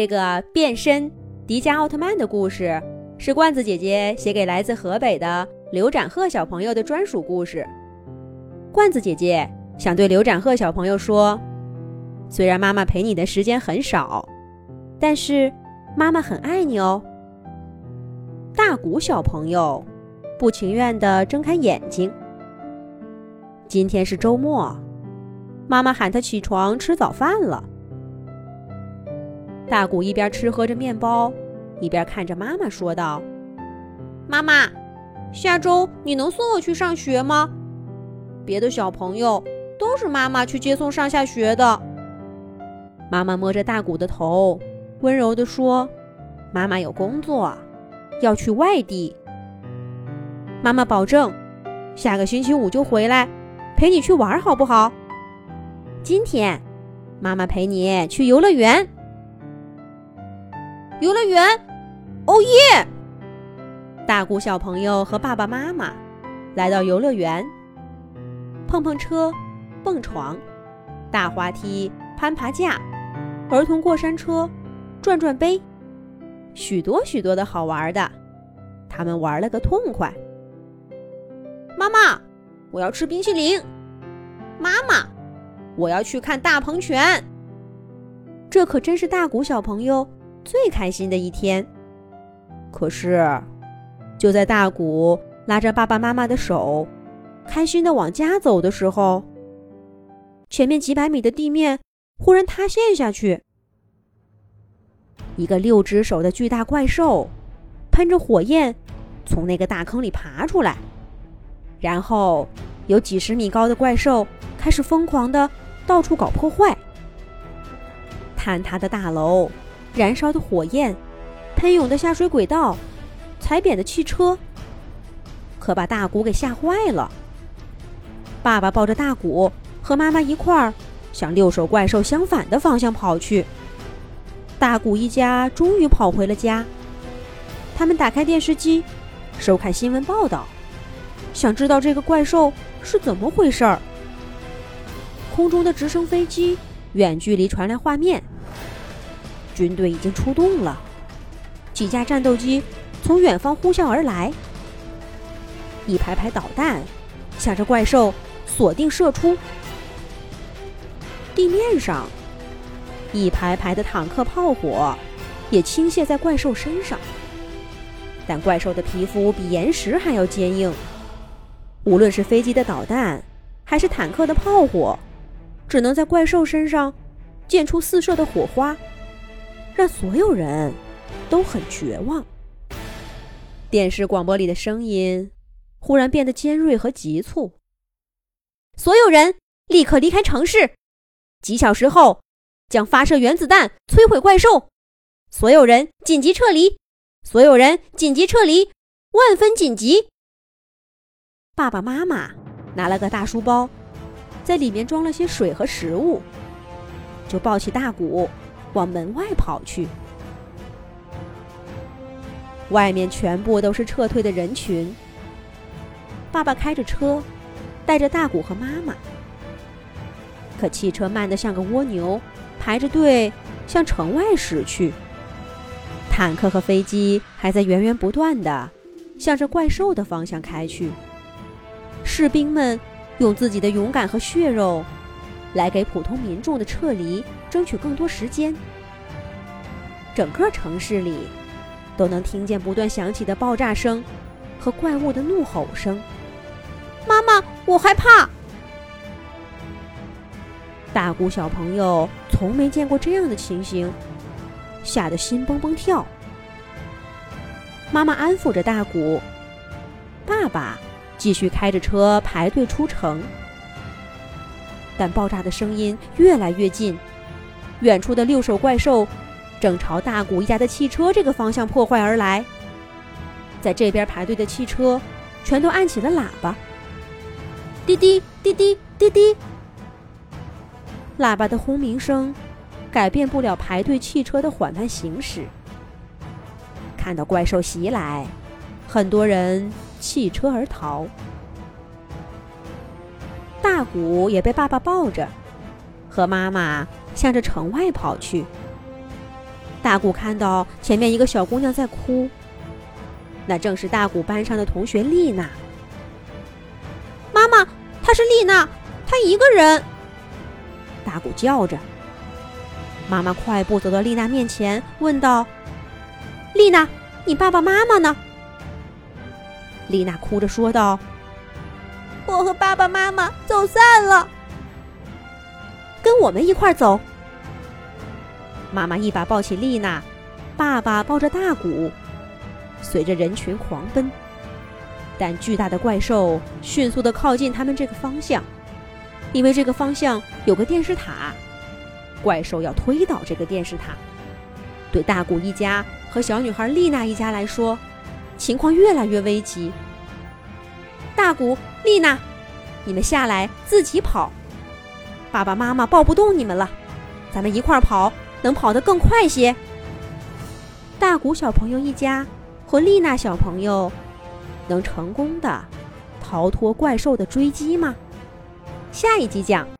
这个变身迪迦奥特曼的故事，是罐子姐姐写给来自河北的刘展赫小朋友的专属故事。罐子姐姐想对刘展赫小朋友说：虽然妈妈陪你的时间很少，但是妈妈很爱你哦。大古小朋友不情愿地睁开眼睛。今天是周末，妈妈喊他起床吃早饭了。大古一边吃喝着面包，一边看着妈妈说道：“妈妈，下周你能送我去上学吗？别的小朋友都是妈妈去接送上下学的。”妈妈摸着大古的头，温柔地说：“妈妈有工作，要去外地。妈妈保证，下个星期五就回来，陪你去玩，好不好？今天，妈妈陪你去游乐园。”游乐园，哦耶！大古小朋友和爸爸妈妈来到游乐园，碰碰车、蹦床、大滑梯、攀爬架、儿童过山车、转转杯，许多许多的好玩的，他们玩了个痛快。妈妈，我要吃冰淇淋。妈妈，我要去看大喷泉。这可真是大古小朋友。最开心的一天，可是，就在大古拉着爸爸妈妈的手，开心的往家走的时候，前面几百米的地面忽然塌陷下去，一个六只手的巨大怪兽喷着火焰从那个大坑里爬出来，然后有几十米高的怪兽开始疯狂的到处搞破坏，坍塌的大楼。燃烧的火焰，喷涌的下水轨道，踩扁的汽车，可把大古给吓坏了。爸爸抱着大古和妈妈一块儿向六手怪兽相反的方向跑去。大古一家终于跑回了家。他们打开电视机，收看新闻报道，想知道这个怪兽是怎么回事儿。空中的直升飞机远距离传来画面。军队已经出动了，几架战斗机从远方呼啸而来，一排排导弹向着怪兽锁定射出。地面上，一排排的坦克炮火也倾泻在怪兽身上，但怪兽的皮肤比岩石还要坚硬，无论是飞机的导弹，还是坦克的炮火，只能在怪兽身上溅出四射的火花。让所有人都很绝望。电视广播里的声音忽然变得尖锐和急促：“所有人立刻离开城市，几小时后将发射原子弹摧毁怪兽。所有人紧急撤离！所有人紧急撤离！万分紧急！”爸爸妈妈拿了个大书包，在里面装了些水和食物，就抱起大鼓。往门外跑去，外面全部都是撤退的人群。爸爸开着车，带着大古和妈妈。可汽车慢得像个蜗牛，排着队向城外驶去。坦克和飞机还在源源不断的向着怪兽的方向开去。士兵们用自己的勇敢和血肉。来给普通民众的撤离争取更多时间。整个城市里都能听见不断响起的爆炸声和怪物的怒吼声。妈妈，我害怕！大古小朋友从没见过这样的情形，吓得心蹦蹦跳。妈妈安抚着大古，爸爸继续开着车排队出城。但爆炸的声音越来越近，远处的六手怪兽正朝大古一家的汽车这个方向破坏而来。在这边排队的汽车全都按起了喇叭，滴滴滴滴滴滴，喇叭的轰鸣声改变不了排队汽车的缓慢行驶。看到怪兽袭来，很多人弃车而逃。大古也被爸爸抱着，和妈妈向着城外跑去。大古看到前面一个小姑娘在哭，那正是大古班上的同学丽娜。妈妈，她是丽娜，她一个人。大古叫着。妈妈快步走到丽娜面前，问道：“丽娜，你爸爸妈妈呢？”丽娜哭着说道：“我和爸爸妈妈走散了。”跟我们一块走。妈妈一把抱起丽娜，爸爸抱着大古，随着人群狂奔。但巨大的怪兽迅速的靠近他们这个方向，因为这个方向有个电视塔，怪兽要推倒这个电视塔。对大古一家和小女孩丽娜一家来说，情况越来越危急。大古、丽娜，你们下来自己跑。爸爸妈妈抱不动你们了，咱们一块儿跑，能跑得更快些。大古小朋友一家和丽娜小朋友能成功的逃脱怪兽的追击吗？下一集讲。